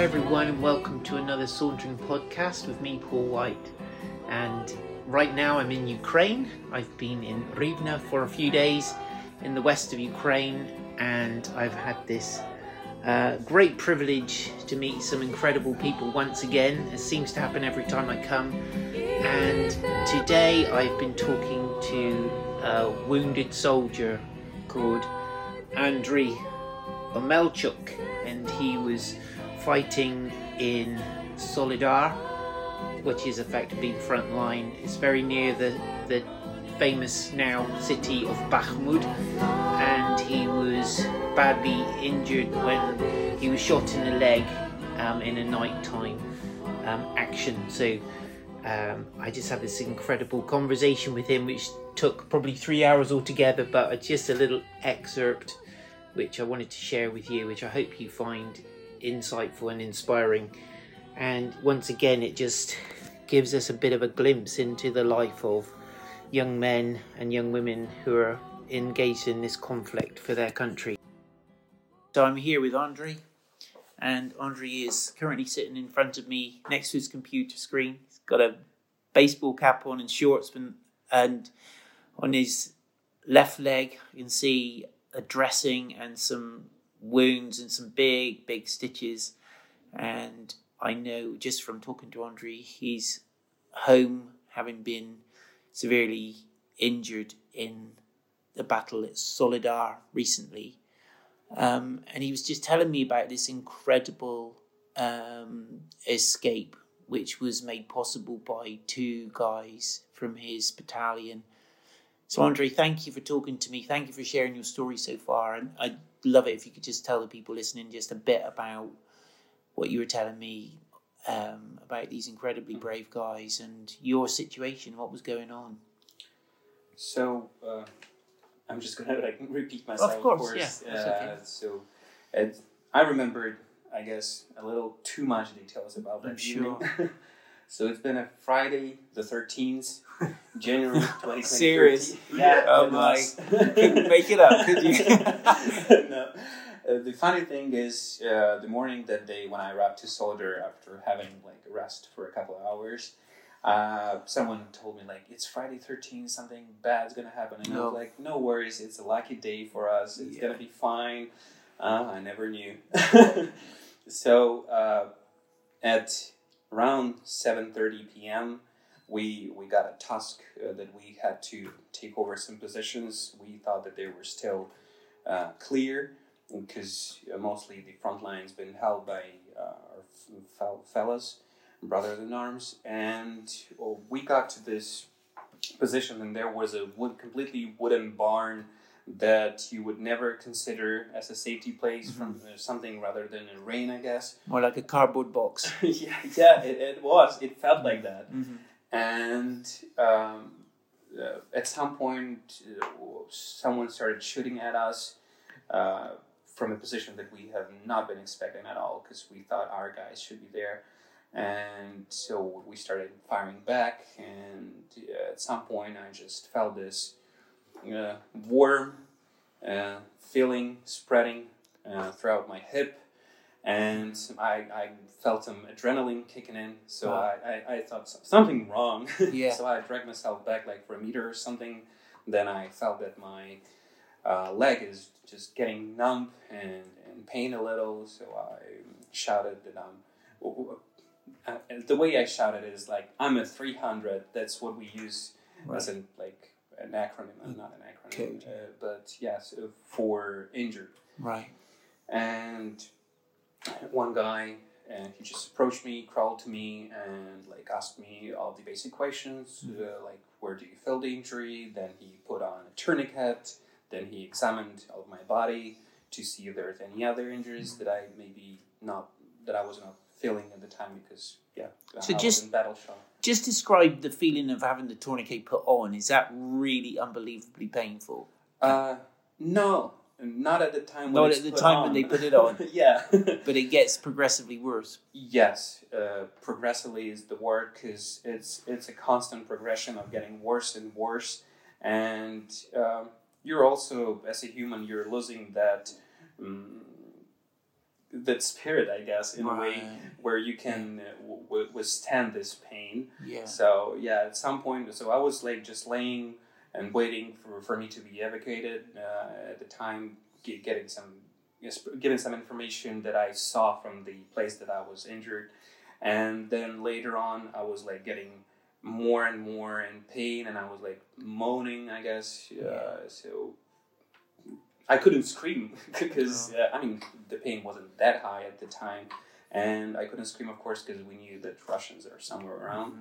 Hi, everyone, and welcome to another Sauntering podcast with me, Paul White. And right now, I'm in Ukraine. I've been in Rivne for a few days in the west of Ukraine, and I've had this uh, great privilege to meet some incredible people once again. It seems to happen every time I come. And today, I've been talking to a wounded soldier called Andriy Omelchuk, and he was fighting in Soledar, which is effectively the front line. It's very near the, the famous now city of Bakhmut, and he was badly injured when he was shot in the leg um, in a nighttime um, action. So um, I just had this incredible conversation with him, which took probably three hours altogether, but just a little excerpt which I wanted to share with you, which I hope you find insightful and inspiring. And once again, it just gives us a bit of a glimpse into the life of young men and young women who are engaged in this conflict for their country. So I'm here with Andre, and Andre is currently sitting in front of me next to his computer screen. He's got a baseball cap on and shorts, and on his left leg, you can see a dressing and some wounds and some big, big stitches. And I know just from talking to Andre, he's home having been severely injured in the battle at Soledar recently. Um, and he was just telling me about this incredible um, escape, which was made possible by two guys from his battalion so, Andre, thank you for talking to me. Thank you for sharing your story so far. And I'd love it if you could just tell the people listening just a bit about what you were telling me um, about these incredibly brave guys and your situation, what was going on. So, uh, I'm just gonna like repeat myself. Of course, of course. yeah. Uh, okay. So, I remembered, I guess, a little too much details about that. I'm sure. so it's been a Friday, the thirteenth, January 2020. Serious? Yeah. Oh my. couldn't make it up, could you? no. Uh, the funny thing is, uh, the morning that day when I arrived to Soledar after having like rest for a couple of hours, uh, someone told me like it's Friday 13, something bad's gonna happen, and no. I was like, no worries, it's a lucky day for us. It's yeah. gonna be fine. Uh, I never knew. so uh, at around 7:30 p.m we we got a task uh, that we had to take over some positions. We thought that they were still uh, clear because uh, mostly the front line's been held by uh, our f- fellas, brothers in arms, and well, we got to this position, and there was a wood, completely wooden barn that you would never consider as a safety place mm-hmm. from uh, something rather than a rain, I guess. More like a cardboard box. yeah, yeah, it, it was. It felt like that. Mm-hmm and um, uh, at some point uh, someone started shooting at us uh, from a position that we have not been expecting at all because we thought our guys should be there. And so we started firing back and uh, at some point i just felt this uh, warm uh, feeling spreading throughout my hip and I, I felt some adrenaline kicking in. So wow. I, I, I, thought something wrong. Yeah. so I dragged myself back like for a meter or something. Then I felt that my uh, leg is just getting numb and, and pain a little. So I shouted that I'm. Uh, the way I shouted is like I'm a 300. That's what we use right. as in like an acronym. I'm not an acronym, okay. uh, but yes, uh, for injured. Right. And one guy and he just approached me, crawled to me, and like asked me all the basic questions, mm-hmm. uh, like where do you feel the injury? Then he put on a tourniquet. Then he examined all of my body to see if there's any other injuries mm-hmm. that I maybe not that I was not feeling at the time because yeah. So I just battle shock. Just describe the feeling of having the tourniquet put on. Is that really unbelievably painful? Uh, no, not at the time. Not at the time on. when they put it on. yeah, but it gets progressively worse. Yes, uh, progressively is the word because it's it's a constant progression of getting worse and worse, and um, you're also as a human you're losing that um, that spirit, I guess, in a way where you can uh, w- withstand this pain. Yeah. So yeah, at some point, so I was like just laying and waiting for, for me to be evacuated. Uh, at the time, ge- getting some, yes, given some information that I saw from the place that I was injured, and then later on, I was like getting more and more in pain, and I was like moaning. I guess. Uh, So. I couldn't scream because uh, I mean the pain wasn't that high at the time, and I couldn't scream, of course, because we knew that Russians are somewhere around. Mm.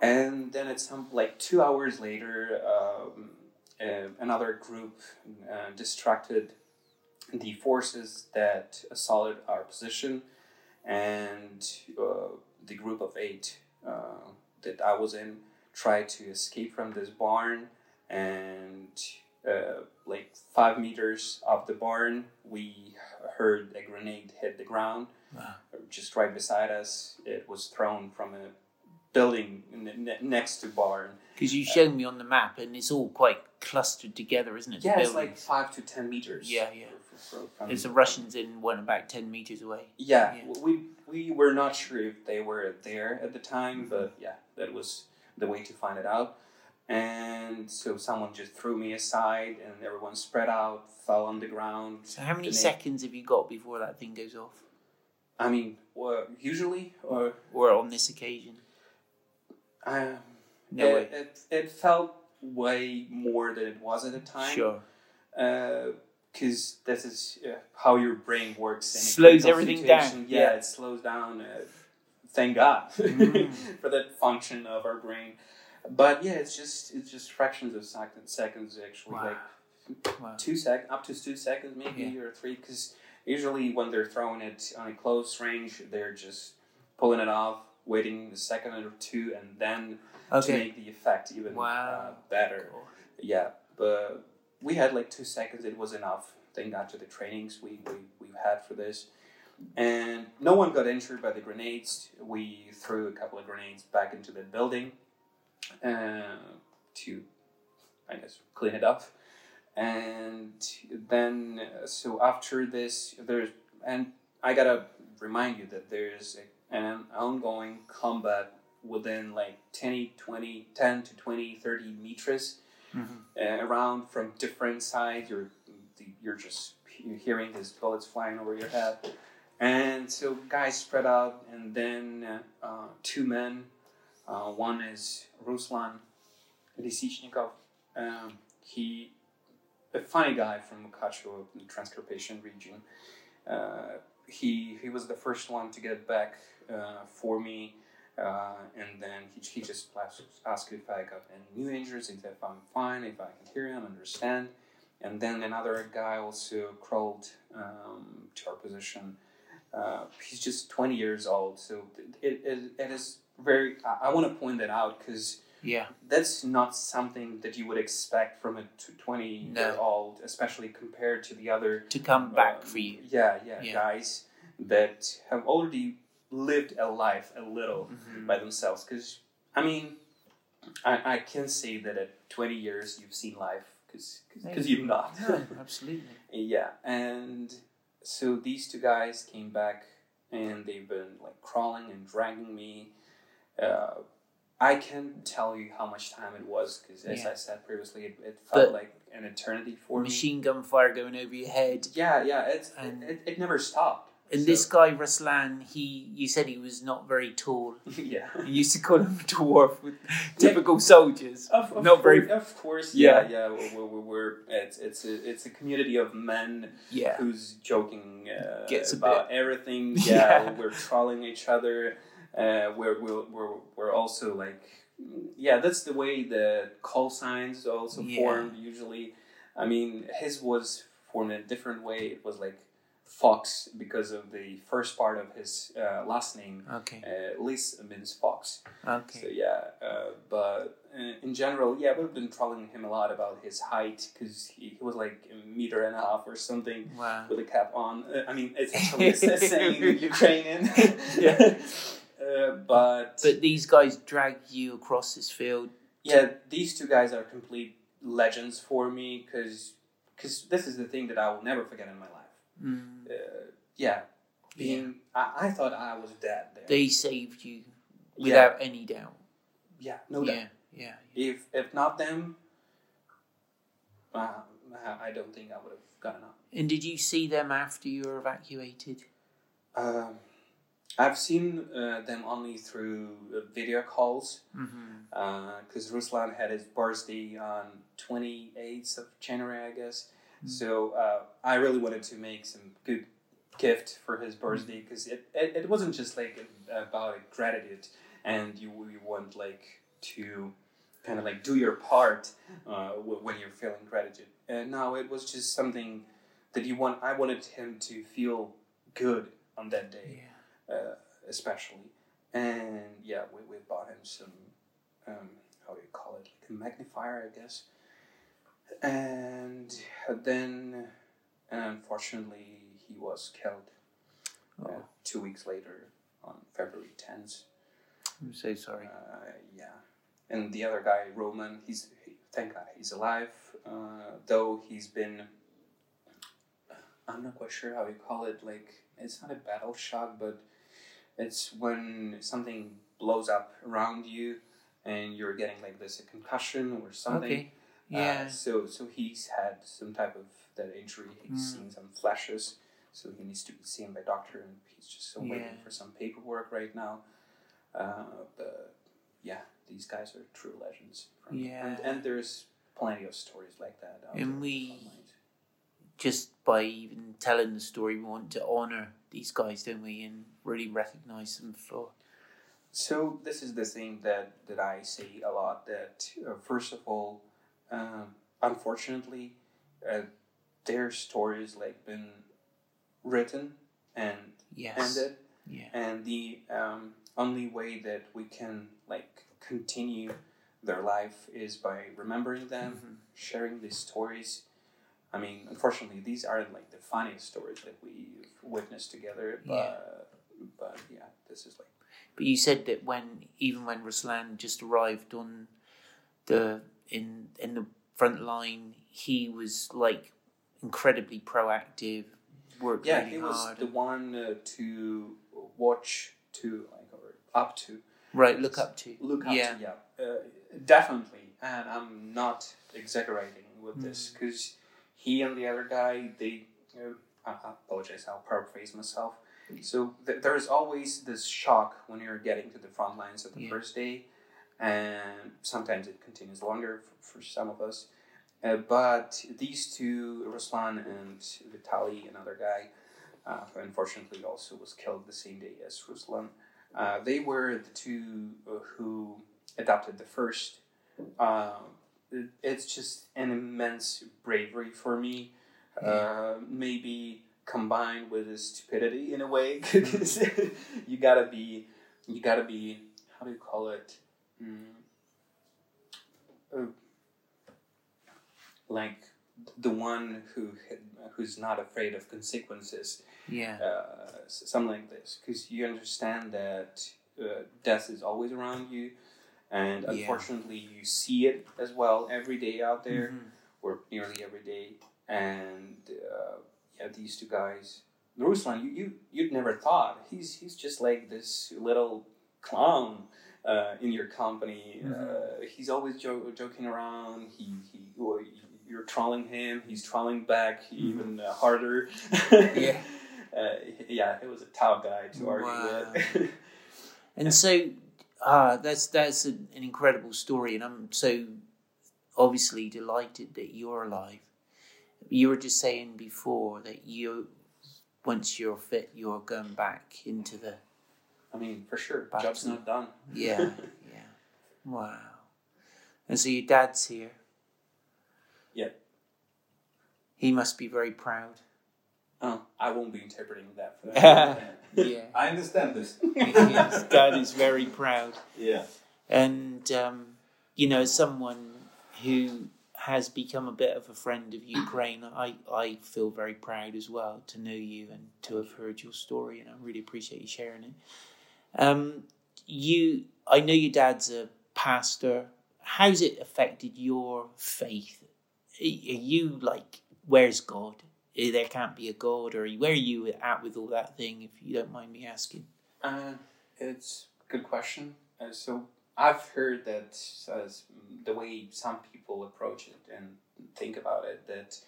And then at some like two hours later, um, uh, another group uh, distracted the forces that assaulted our position, and uh, the group of eight uh, that I was in tried to escape from this barn, and uh, like five meters off the barn, we heard a grenade hit the ground Wow. just right beside us. It was thrown from a building next to barn. Because you showed me on the map, and it's all quite clustered together, isn't it? Yeah, it's like five to ten meters. Yeah, yeah. from- There's the Russians in one about ten meters away. Yeah, Yeah. we we were not sure if they were there at the time, Mm-hmm. but yeah, that was the way to find it out. And so someone just threw me aside, and everyone spread out, fell on the ground. So how many seconds have you got before that thing goes off? I mean, well, usually, or Or on this occasion? Um, No it, way. it it felt way more than it was at the time. Sure. because this is uh, how your brain works. in Slows everything down, Yeah, yeah. it slows down. Uh, thank God Mm. for that function of our brain. But yeah, it's just it's just fractions of seconds. Seconds actually, Wow. like Wow. two sec up to two seconds maybe Yeah. or three. Because usually when they're throwing it on a close range, they're just pulling it off, waiting a second or two, and then to make the effect even uh, Wow. better. Yeah, but we had like two seconds. It was enough. Thank God to the trainings we, we, we've had for this. And no one got injured by the grenades. We threw a couple of grenades back into the building uh, to, I guess, clean it up. And then, uh, so after this, there's, and I gotta remind you that there's a, an ongoing combat within like 10, 20, 10 to 20, 30 meters Mhm. uh, around from different sides. You're you're just you're hearing these bullets flying over your head, and so guys spread out, and then uh, uh, two men. Uh, one is Ruslan Lisichnikov. Um, he a funny guy from Mukachevo, the Transcarpathian region. Uh, he he was the first one to get back uh, for me. Uh, and then he, he just asked, if I got any new injuries, if I'm fine, if I can hear him, understand. And then another guy also crawled um, to our position. Uh, he's just 20 years old, so it, it, it is very. I, I want to point that out because Yeah. that's not something that you would expect from a 20 No. year old, especially compared to the other To come back um, for you. Yeah, yeah, Yeah. guys that have already lived a life a little Mhm. by themselves. Because I mean, I, I can say that at twenty years you've seen life because because you've not. No, absolutely. yeah, and so these two guys came back and they've been like crawling and dragging me. Uh, I can't tell you how much time it was because, as Yeah. I said previously, it, it felt But- like an eternity for me. Machine gun fire going over your head. Yeah, yeah, it's, And- it, it, never stopped. And So- this guy Ruslan, he you said he was not very tall. yeah. You used to call him a dwarf with typical soldiers. Of, of Not very- course, of course, Yeah. yeah, yeah. We're, we're, we're it's it's a it's a community of men Yeah. who's joking uh, about everything. Yeah. Yeah, we're trolling each other. Uh, we're, we're we're we're also like, yeah, that's the way the call signs also Yeah. formed. Usually, I mean, his was formed in a different way. It was like Fox because of the first part of his uh, last name. Okay. Uh, Lis means fox. Okay. So yeah, uh, but uh, in general, yeah, we've been trolling him a lot about his height because he, he was like a meter and a half or something Wow. with a cap on. Uh, I mean, it's actually same in Ukrainian. Yeah. Uh, but, But these guys dragged you across this field. yeah, these two guys are complete legends for me because because this is the thing that I will never forget in my life. Mm. Uh, yeah, being I, I thought I was dead there. They saved you Yeah. without any doubt. yeah, no doubt. yeah, yeah. If if not them, uh, I don't think I would have gotten up. And did you see them after you were evacuated? Um, I've seen uh, them only through uh, video calls Mm-hmm. because Ruslan had his birthday on 28th of January, I guess. Mm. So uh, I really wanted to make some good gift for his birthday because it, it, it wasn't just like about gratitude and you, you want like to kind of like do your part uh, w- when you're feeling gratitude. And no, it was just something that you want. I wanted him to feel good on that day Yeah. Uh, especially. And yeah, we, we bought him some, um, how do you call it, like a magnifier, I guess. And then, unfortunately, he was killed uh, Oh, two weeks later on February 10th. I'm so sorry. Uh, yeah. And the other guy, Roman, he's, he, thank God, he's alive, uh, though he's been, I'm not quite sure how you call it, like, it's not a battle shock, but it's when something blows up around you and you're getting like this a concussion or something. Okay. Uh, Yeah. so so he's had some type of that injury. He's Mm. seen some flashes, so he needs to be seen by doctor, and he's just still waiting for some paperwork right now. Uh, but yeah, these guys are true legends. for me. and, Yeah. and there's plenty of stories like that. out And we- online. Just by even telling the story, we want to honour these guys, don't we? And really recognise them for. So this is the thing that that I say a lot. That uh, first of all, um, unfortunately, uh, their stories like been written and Yes. ended, Yeah. and the um, only way that we can like continue their life is by remembering them, Mhm. sharing these stories. I mean, unfortunately, these aren't like the funniest stories that we've witnessed together, but but yeah, this is like. But you said that when even when Ruslan just arrived on the in in the front line, he was like incredibly proactive, worked Yeah, really he was hard. the one uh, to watch to like or up to right, look up to. look up yeah. to. Yeah, uh, definitely. And I'm not exaggerating with this Mm. because he and the other guy, they. Uh, I I apologize. I'll paraphrase myself. So th- there's always this shock when you're getting to the front lines of the Yeah. first day, and sometimes it continues longer for, for some of us. Uh, but these two, Ruslan and Vitali, another guy, uh, who unfortunately also was killed the same day as Ruslan, uh, they were the two uh, who adopted the first. It, it's just an immense bravery for me. Uh, maybe combined with the stupidity in a way, because you gotta be, you gotta be, how do you call it? Mm, uh, like the one who who's not afraid of consequences Yeah. uh, something like this because you understand that uh, death is always around you and Yeah. unfortunately you see it as well every day out there Mhm. or nearly every day and uh, yeah these two guys Ruslan you, you you'd never thought he's he's just like this little clown uh, in your company Mhm. uh, he's always jo- joking around he, he or you're trolling him he's trolling back even uh, harder Yeah. uh, yeah, it was a tough guy to argue Wow. with. And so, ah, that's that's an, an incredible story, and I'm so obviously delighted that you're alive. You were just saying before that you, once you're fit, you're going back into the I mean, for sure, job's not done. yeah, yeah. Wow. And so your dad's here. Yep. He must be very proud. Oh, I won't be interpreting that for that. Yeah. I understand this. His dad is very proud. Yeah. And, um, you know, someone who has become a bit of a friend of Ukraine, I, I feel very proud as well to know you and to have heard your story, and I really appreciate you sharing it. Um, you, I know your dad's a pastor. How's it affected your faith? Are you like, where's God? Eh, there can't be a God, or where are you at with all that thing, if you don't mind me asking? Uh, it's a good question. Uh, so I've heard that uh, the way some people approach it and think about it, that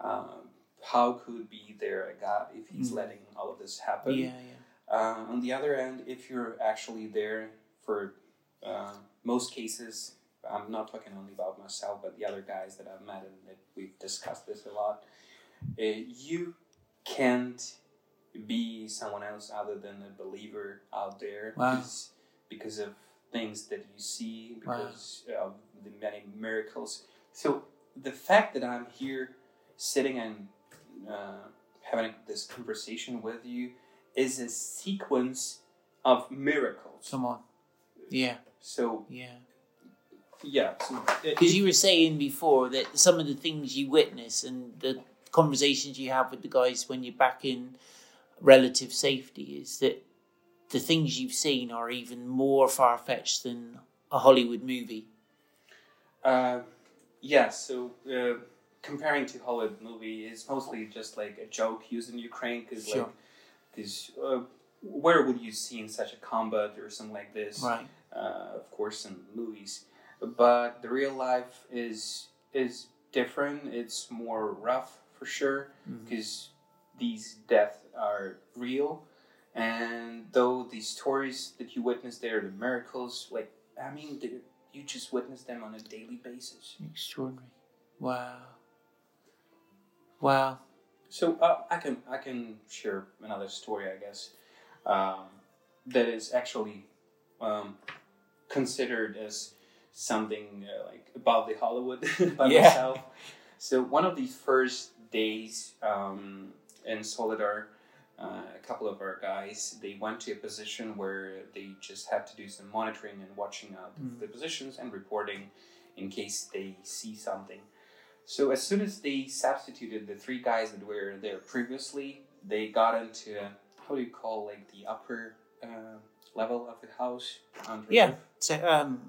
um, how could be there a God if He's Mm. letting all of this happen? Yeah, yeah. Uh, on the other end, if you're actually there for uh, most cases, I'm not talking only about myself, but the other guys that I've met and that we've discussed this a lot. Uh, you can't be someone else other than a believer out there Wow. because, because of things that you see, Wow. because of the many miracles. So the fact that I'm here sitting and uh, having this conversation with you is a sequence of miracles. Come on. Yeah, So yeah. yeah, so it- Because you were saying before that some of the things you witness and the conversations you have with the guys when you're back in relative safety is that the things you've seen are even more far fetched than a Hollywood movie. Uh, yeah, so uh, comparing to Hollywood movie is mostly just like a joke used in Ukraine because Sure. like because uh, where would you see in such a combat or something like this? Right. Uh, of course, in movies, but the real life is is different. It's more rough for sure because these deaths are real. And though these stories that you witness there, the miracles, like I mean, you just witness them on a daily basis. Extraordinary. Wow. Wow. So uh, I can I can share another story, I guess, um, that is actually um, considered as something uh, like above the Hollywood by Yeah. myself. So one of the first days um, in Soledar, uh, a couple of our guys they went to a position where they just had to do some monitoring and watching out Mm. the positions and reporting in case they see something. So as soon as they substituted the three guys that were there previously, they got into how do you call like the upper uh, level of the house? Under Yeah. Se- um,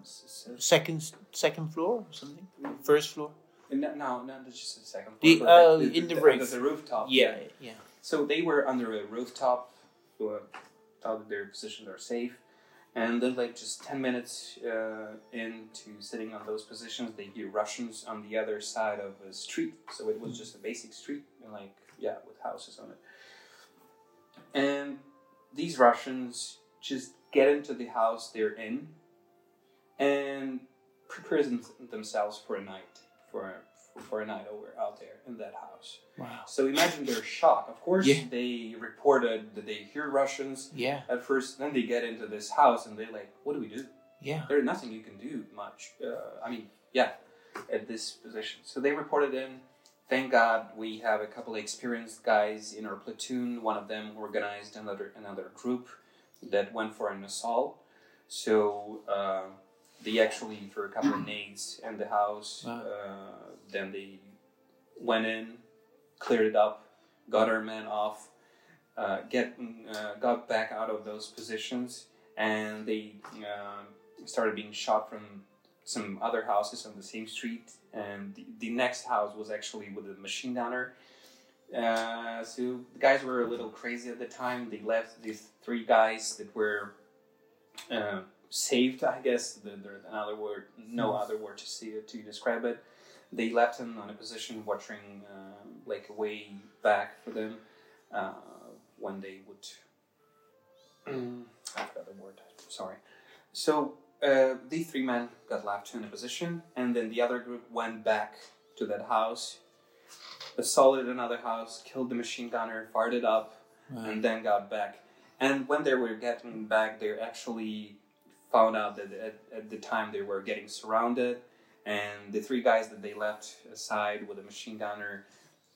second second floor or something. First floor. No, no, no, just a second. The- but oh, in the roof. under the rooftop. Yeah. Yeah. So they were under a rooftop, uh, thought that their positions are safe, and then like just ten minutes uh, into sitting on those positions, they hear Russians on the other side of a street. So it was just a basic street, and like yeah, with houses on it. And these Russians just get into the house they're in, and prepare them- themselves for a night, for for a night over out there in that house. Wow. So imagine their shock. Of course, Yeah. they reported that they hear Russians Yeah. at first. Then they get into this house and they're like, "What do we do? Yeah. There's nothing you can do much." Uh, I mean, yeah, at this position. So they reported in. Thank God we have a couple of experienced guys in our platoon. One of them organized another another group that went for an assault. So uh, they actually for a couple of nades in the house. Wow. Uh, then they went in, cleared it up, got our men off, uh, get uh, got back out of those positions, and they uh, started being shot from some other houses on the same street. And the, the next house was actually with a machine gunner. Uh, so the guys were a little crazy at the time. They left these three guys that were uh, saved. I guess the, there's another word, no other word to see to describe it. They left him on a position watching uh, like a way back for them uh, when they would. Mm, I forgot the word. Sorry. So uh, these three men got left in a position, and then the other group went back to that house, assaulted another house, killed the machine gunner, fired it up, Wow. and then got back. And when they were getting back, they actually found out that at, at the time they were getting surrounded, and the three guys that they left aside with a machine gunner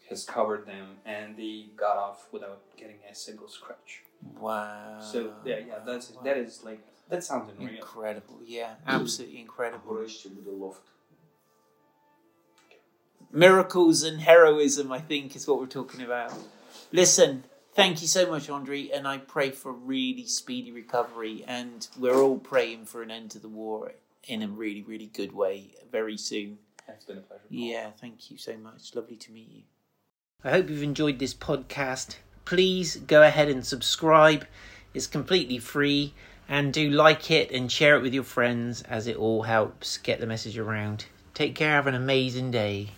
has covered them, and they got off without getting a single scratch. Wow. So yeah, yeah, that's wow. that is like that sounds unreal. Incredible, yeah, absolutely incredible. Miracles and heroism, I think, is what we're talking about. Listen, thank you so much, Andre, and I pray for really speedy recovery. And we're all praying for an end to the war in a really, really good way very soon. It's been a pleasure. Yeah, thank you so much. Lovely to meet you. I hope you've enjoyed this podcast. Please go ahead and subscribe. It's completely free. And do like it and share it with your friends as it all helps get the message around. Take care. Have an amazing day.